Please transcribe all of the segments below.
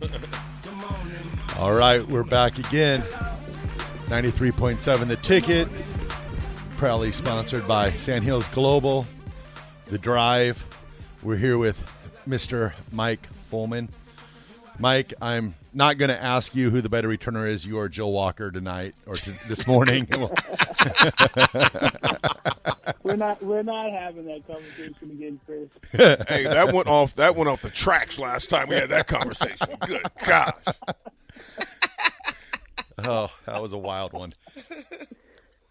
All right, we're back again. 93.7 The Ticket, proudly sponsored by Sandhills Global, The Drive. We're here with Mr. Mike Fullman. Mike, I'm not going to ask you who the better returner is, you or Joe Walker tonight or to, this morning. we're not we're not having that conversation again, Chris. hey, that went off that went off the tracks last time we had that conversation. Good gosh. oh, that was a wild one.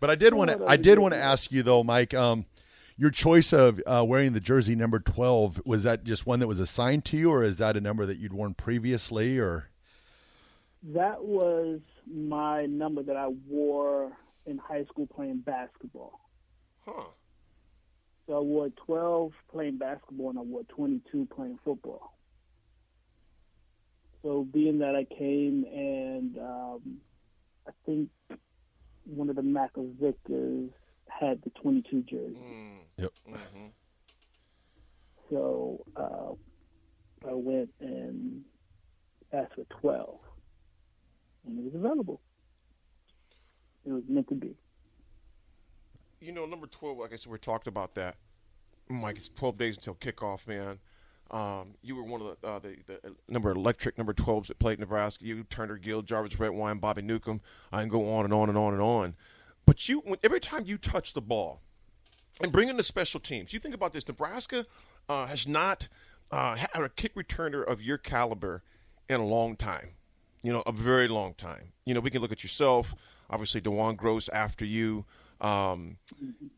But I did want to I did want to ask you though, Mike. Um, your choice of uh, wearing the jersey number twelve was that just one that was assigned to you, or is that a number that you'd worn previously, or? That was my number that I wore in high school playing basketball. Huh. So I wore 12 playing basketball and I wore 22 playing football. So being that I came and um, I think one of the Makovickas had the 22 jersey. Mm. Yep. Mm-hmm. So uh, I went and asked for 12, and it was available. It was meant to be. You know, number twelve. Like I said, we talked about that. Mike, it's twelve days until kickoff, man. Um, you were one of the, uh, the, the number electric number 12s that played Nebraska. You, Turner Gill, Jarvis Redwine, Bobby Newcombe. I can go on and on and on and on. But you, every time you touch the ball, and bring in the special teams, you think about this. Nebraska uh, has not uh, had a kick returner of your caliber in a long time. You know, a very long time. You know, we can look at yourself. Obviously, DeJuan Groce after you. Um,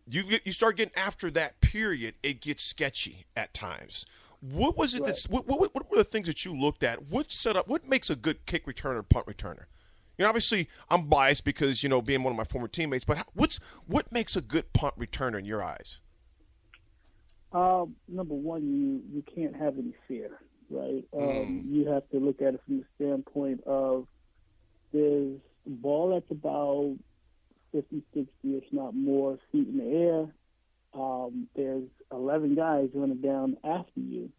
you you start getting after that period, it gets sketchy at times. What was it Right. that's what, what what were the things that you looked at? What set up? What makes a good kick returner, punt returner? You know, obviously, I'm biased because you know being one of my former teammates. But what's what makes a good punt returner in your eyes? Um, number one, you you can't have any fear, right? Um, you have to look at it from the standpoint of there's a ball that's about 50, 60, if not more, feet in the air. Um, there's 11 guys running down after you,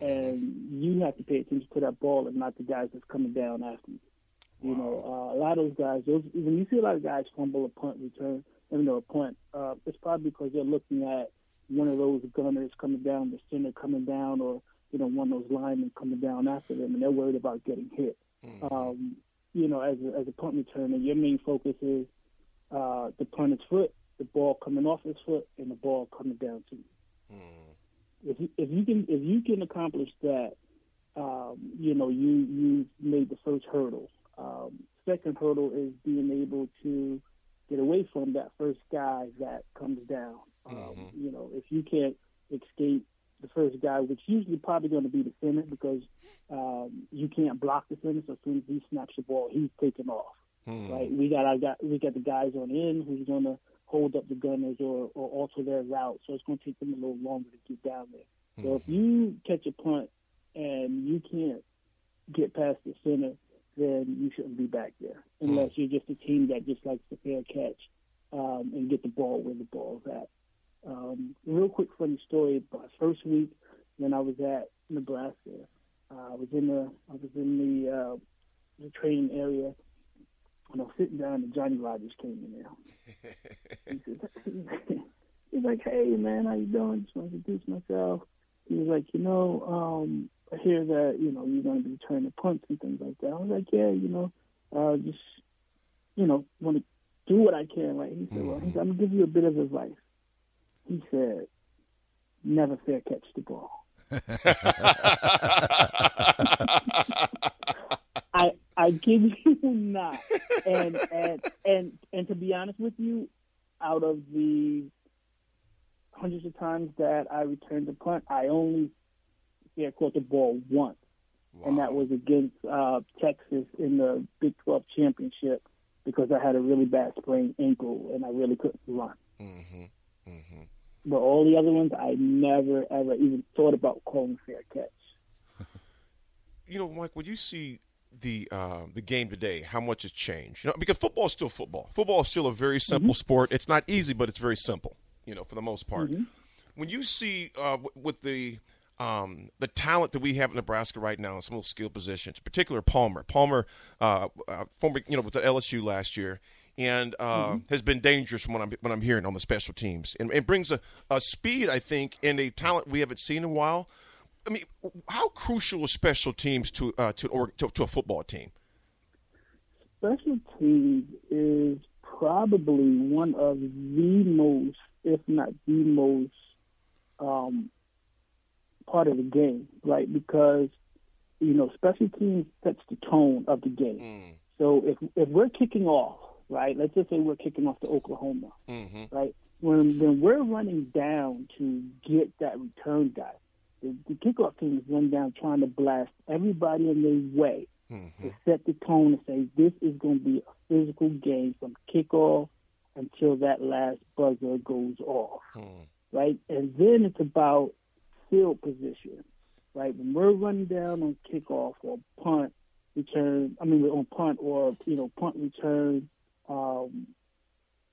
and you have to pay attention to that ball and not the guys that's coming down after you. You know, uh, a lot of those guys, those, when you see a lot of guys fumble a punt return, even though a punt, uh, it's probably because they're looking at one of those gunners coming down, the center coming down, or you know one of those linemen coming down after them, and they're worried about getting hit. Um, you know, as a, as a punt returner, your main focus is uh, the punter's foot, the ball coming off his foot, and the ball coming down to you. If you, if you can if you can accomplish that, um, you know you you made the first hurdle. Um, second hurdle is being able to get away from that first guy that comes down. Um, You know, if you can't escape the first guy, which usually probably going to be the center because um, you can't block the center. So as soon as he snaps the ball, he's taking off. Right? We got our guy, we got the guys on in who's going to hold up the gunners or, or alter their route. So it's going to take them a little longer to get down there. So if you catch a punt and you can't get past the center, then you shouldn't be back there unless you're just a team that just likes to fair catch um, and get the ball where the ball's at. Um, real quick funny story. My first week when I was at Nebraska, uh, I was in the I was in the uh, the training area, and I was sitting down, and Johnny Rodgers came in there. he said, he's like, "Hey man, how you doing?" Just want to introduce myself. He was like, "You know, um, I hear that you know you're going to be returning punts and things like that. I was like, yeah, you know, uh, just you know, want to do what I can. Right? He said, well, he said, I'm gonna give you a bit of advice. He said, never fair catch the ball. I I give you not, and and and and to be honest with you, out of the hundreds of times that I returned the punt, I only fair caught the ball once, and that was against uh, Texas in the Big 12 championship because I had a really bad sprained ankle and I really couldn't run. Mm-hmm. Mm-hmm. But all the other ones, I never ever even thought about calling fair catch. You know, Mike, when you see the uh, the game today, how much has changed? You know, because football is still football. Football is still a very simple Mm-hmm. sport. It's not easy, but it's very simple. You know, for the most part. When you see uh, w- with the um, the talent that we have in Nebraska right now in some of those skill positions, particular Palmer. Palmer, uh, uh, former, you know, with the LSU last year, and uh, has been dangerous from what I'm what I'm hearing on the special teams, and, and brings a, a speed I think and a talent we haven't seen in a while. I mean, how crucial are special teams to uh, to, or, to to a football team? Special teams is probably one of the most, if not the most, um, part of the game, right? Because you know, special teams sets the tone of the game. So if if we're kicking off, right? Let's just say we're kicking off to Oklahoma, mm-hmm. right? When when we're running down to get that return guy, the, the kickoff team is run down trying to blast everybody in their way mm-hmm. to set the tone and say this is going to be a physical game from kickoff until that last buzzer goes off, hmm. right? And then it's about field position, right? When we're running down on kickoff or punt return, I mean we're on punt or you know punt return, um,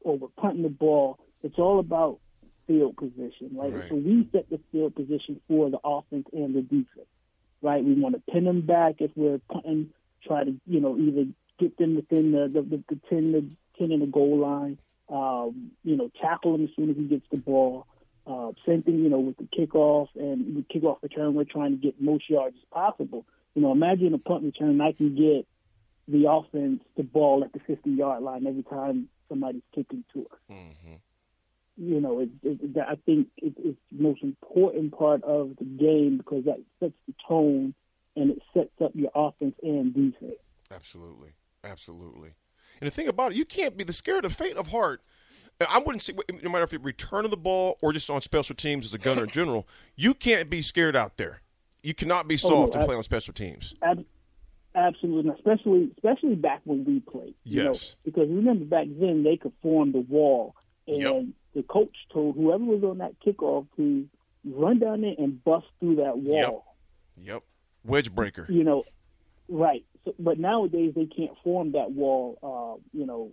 or we're punting the ball. It's all about field position, right? Right. So we set the field position for the offense and the defense, right? We want to pin them back if we're punting, try to you know either get them within the the, the, the ten the ten in the goal line, um, you know tackle him as soon as he gets the ball. Uh, same thing, you know, with the kickoff and the kickoff return. We're trying to get most yards as possible. You know, imagine a punt return. I can get the offense the ball at the 50 yard line every time somebody's kicking to us. Mm-hmm. You know, it, it, it, I think it, it's the most important part of the game because that sets the tone and it sets up your offense and defense. Absolutely, absolutely. And the thing about it, you can't be the scared of faint of heart. I wouldn't say no matter if it's return of the ball or just on special teams as a gunner in general. You can't be scared out there. You cannot be oh, soft no, and I- play on special teams. Ab- absolutely, especially especially back when we played. You know, Yes. because remember back then they could form the wall, and Yep. the coach told whoever was on that kickoff to run down there and bust through that wall. Yep. Wedge breaker. You know, right. So, but nowadays they can't form that wall. Uh, you know,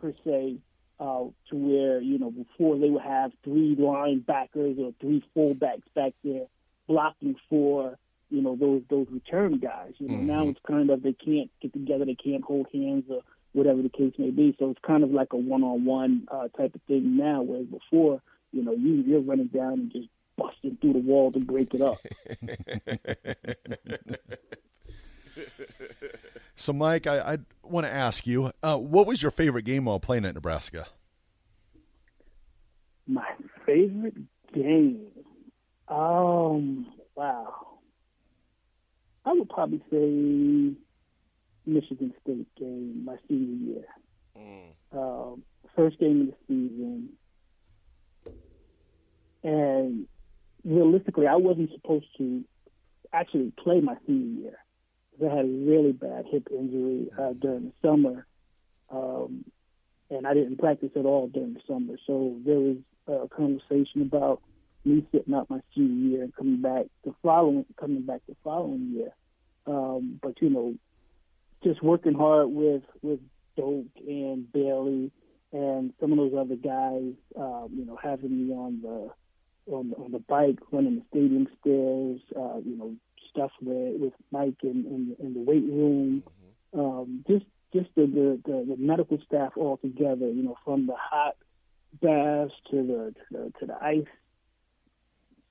per se. Uh, to where you know before they would have three linebackers or three fullbacks back there blocking for you know those those return guys. You know now it's kind of they can't get together, they can't hold hands or whatever the case may be. So it's kind of like a one on one type of thing now, whereas before you know you you're running down and just busting through the wall to break it up. So, Mike, I, I want to ask you, uh, what was your favorite game while playing at Nebraska? My favorite game. Um, wow. I would probably say Michigan State game my senior year. Um, first game of the season. And realistically, I wasn't supposed to actually play my senior year because I had a really bad hip injury uh, during the summer. Um, and I didn't practice at all during the summer. So there was a conversation about me sitting out my senior year and coming back the following coming back the following year. Um, but you know, just working hard with with Doak and Bailey and some of those other guys, um, you know, having me on the on the, on the bike, running the stadium stairs, uh, you know, stuff with with Mike in, in, in the weight room, um, just just the, the, the, the medical staff all together, you know, from the hot baths to the to the, to the ice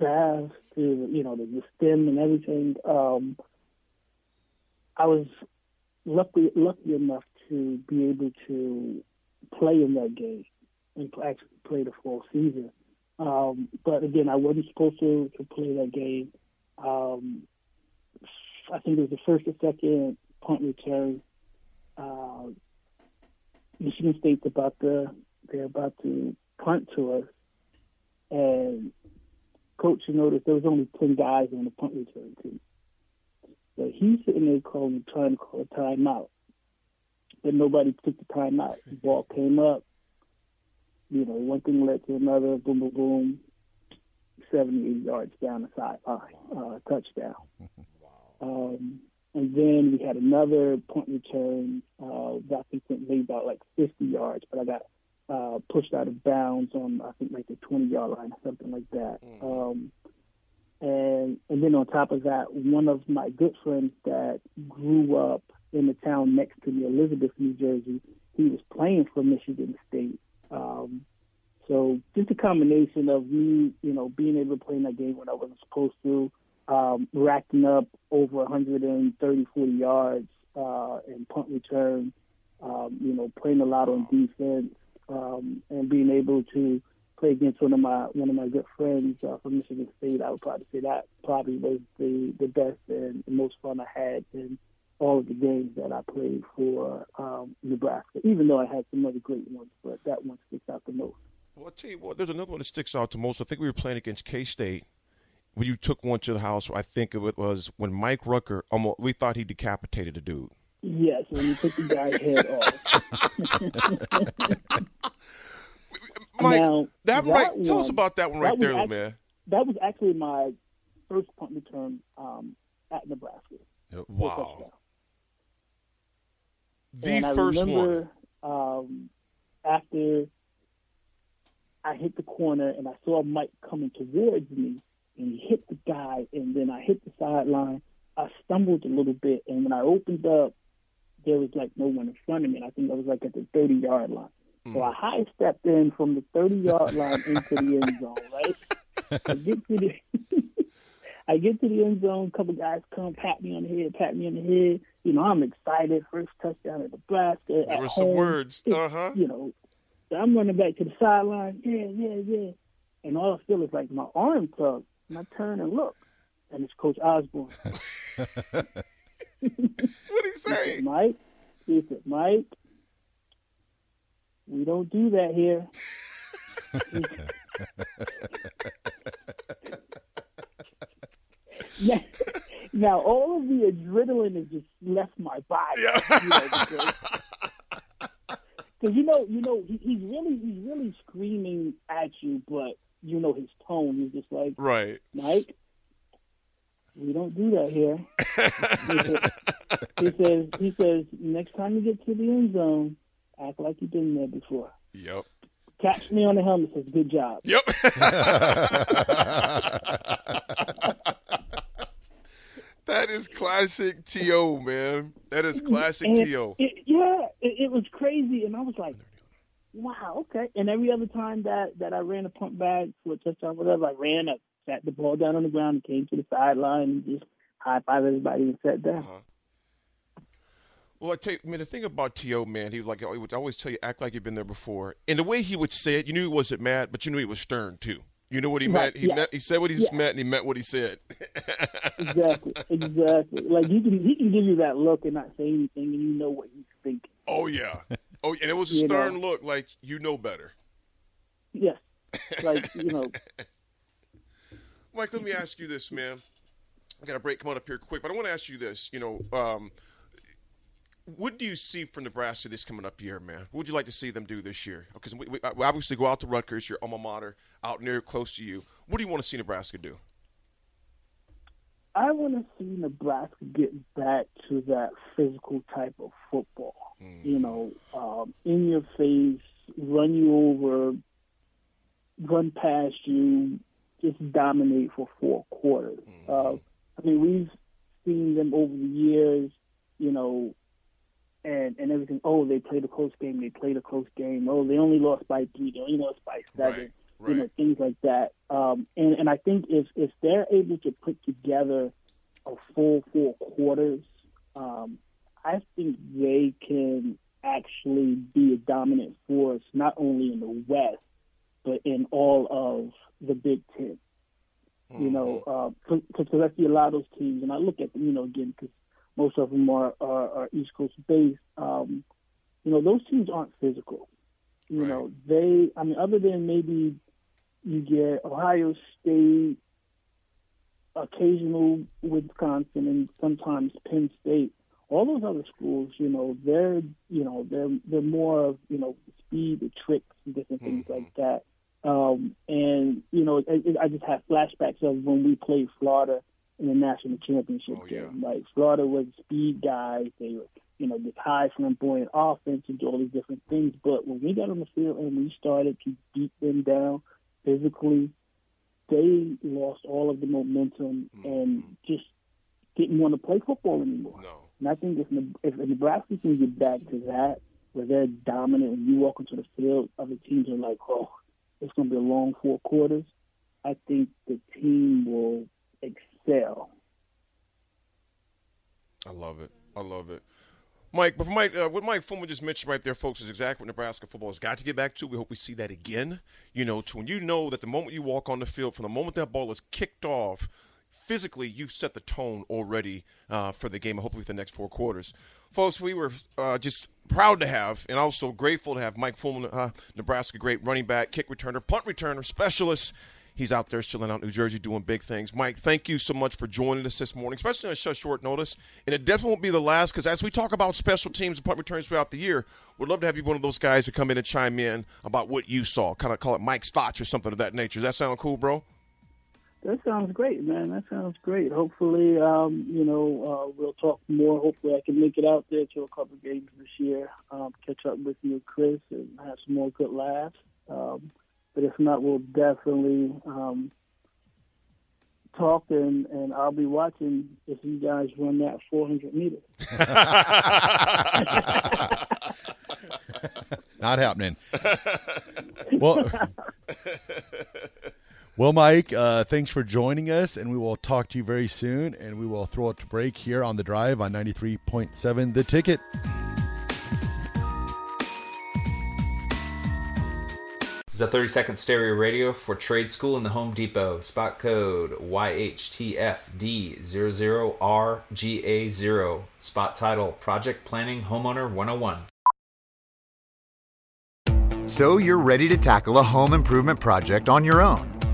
baths to you know the, the stem and everything. Um, I was lucky lucky enough to be able to play in that game and actually play the full season. Um, but again, I wasn't supposed to, to play that game. Um, I think it was the first or second punt return. Uh, Michigan State's about to they're about to punt to us, and coach noticed there was only ten guys on the punt return team. So he's sitting there calling, trying to call a timeout, but nobody took the timeout. The ball came up. You know, one thing led to another. Boom, boom, boom. 70, yards down the sideline, uh, touchdown. Um, and then we had another punt return uh, that I think went maybe about like 50 yards, but I got uh, pushed out of bounds on I think like the 20 yard line or something like that. Um, and and then on top of that, one of my good friends that grew up in the town next to me, Elizabeth, New Jersey, he was playing for Michigan State. Um, so just a combination of me, you know, being able to play in that game when I wasn't supposed to, um, racking up over 130, 40 yards uh, in punt return, um, you know, playing a lot on defense, um, and being able to play against one of my one of my good friends uh, from Michigan State. I would probably say that probably was the the best and the most fun I had in all of the games that I played for um, Nebraska. Even though I had some other great ones, but that one sticks out the most. Well, I'll tell you what, there's another one that sticks out to most. I think we were playing against K State when you took one to the house. I think it was when Mike Rucker almost we thought he decapitated a dude. Yes, when you took the guy's head off. Mike, Now, that, that right. Tell us about that one right was there, act- man. That was actually my first punt return um, at Nebraska. Wow, the and I first one. Um, after I hit the corner and I saw Mike coming towards me, and he hit the guy, and then I hit the sideline. I stumbled a little bit, and when I opened up, there was like no one in front of me. I think I was like at the 30 yard line. So I high stepped in from the 30 yard line into the end zone, right? I get to the I get to the end zone, a couple guys come pat me on the head, pat me on the head. You know, I'm excited. First touchdown at Nebraska. There were some home. words. Uh huh. You know, so I'm running back to the sideline. Yeah, yeah, yeah. And all I feel is like my arm tug. And I turn and look. And it's Coach Osborne. What did he say? Mike, he said, Mike, we don't do that here. now, now, all of the adrenaline has just left my body. You know, because, 'cause you know, you know, he, he's really, he's really screaming at you, but you know his tone. He's just like, Right. Mike, we don't do that here. he, says, he says, he says, next time you get to the end zone, act like you've been there before. Yep. Catch me on the helmet says, good job. Yep. that is classic To man. That is classic And To. It, yeah, it, it was crazy, and I was like, wow, okay. And every other time that that I ran a pump back for a touchdown, whatever, I ran, I sat the ball down on the ground and came to the sideline and just high five everybody and sat down. Uh-huh. Well, I tell you, I mean, the thing about To, man, he was like, he would always tell you, act like you've been there before. And the way he would say it, you knew he wasn't mad, but you knew he was stern too. You know what he Right, meant. He yeah. meant he said what he Yeah. meant, and he meant what he said. Exactly, exactly. Like he can he can give you that look and not say anything, and you know what he's thinking. oh yeah. Oh, and it was a You stern know. look, like you know better. Yes, like you know, Mike, let me ask you this, man. I got a break coming up here quick, but I want to ask you this. You know, um, what do you see from Nebraska this coming up year, man? What would you like to see them do this year? Because we, we obviously go out to Rutgers, your alma mater, out near close to you. What do you want to see Nebraska do? I want to see Nebraska get back to that physical type of football. You know, um, in your face, run you over, run past you, just dominate for four quarters. Uh, I mean, we've seen them over the years, you know, and and everything. Oh, they played a close game. They played a close game. Oh, they only lost by three. They only lost by seven. Right, you know, things like that. Um, and and I think if if they're able to put together a full four quarters, um, I think they can actually be a dominant force not only in the West but in all of the Big 10 You know, because uh, I see a lot of those teams, and I look at them, you know, again because most of them are, are, are East Coast based. Um, you know, those teams aren't physical. You Right. know, they, I mean, other than maybe you get Ohio State, occasional Wisconsin, and sometimes Penn State. All those other schools, you know, they're, you know, they're they're more of, you know, speed, and tricks, and different things like that. Um, and you know, I, I just have flashbacks of when we played Florida in the national championship Oh, yeah. game. Like Florida was speed guys; they were, you know, this high flamboyant offense and do all these different things. But when we got on the field and we started to beat them down physically, they lost all of the momentum and just didn't want to play football anymore. No. And I think if, if Nebraska can get back to that, where they're dominant and you walk into the field, other teams are like, oh, it's going to be a long four quarters. I think the team will excel. I love it. I love it. Mike, but Mike, uh, what Mike Fullman just mentioned right there, folks, is exactly what Nebraska football has got to get back to. We hope we see that again. You know, to when you know that the moment you walk on the field, from the moment that ball is kicked off, physically you've set the tone already uh, for the game, hopefully for the next four quarters. Folks, we were uh, just proud to have, and also grateful to have Mike Fullman, uh, Nebraska great running back, kick returner, punt returner, specialist. He's out there chilling out New Jersey doing big things. Mike, thank you so much for joining us this morning, especially on such short notice. And it definitely won't be the last because as we talk about special teams and punt returns throughout the year, we'd love to have you one of those guys to come in and chime in about what you saw. Kind of call it Mike Stotch or something of that nature. Does that sound cool, bro? That sounds great, man. That sounds great. Hopefully, um, you know, uh, we'll talk more. Hopefully, I can make it out there to a couple of games this year, um, catch up with you, Chris, and have some more good laughs. Um, but if not, we'll definitely um, talk, and, and I'll be watching if you guys run that 400 meters. Not happening. well, well, Mike, uh, thanks for joining us, and we will talk to you very soon. And we will throw it to break here on the drive on ninety three point seven. The ticket. This is a 30 second stereo radio for trade school in the Home Depot. Spot code YHTFD00RGA0. Spot title Project Planning Homeowner 101. So you're ready to tackle a home improvement project on your own.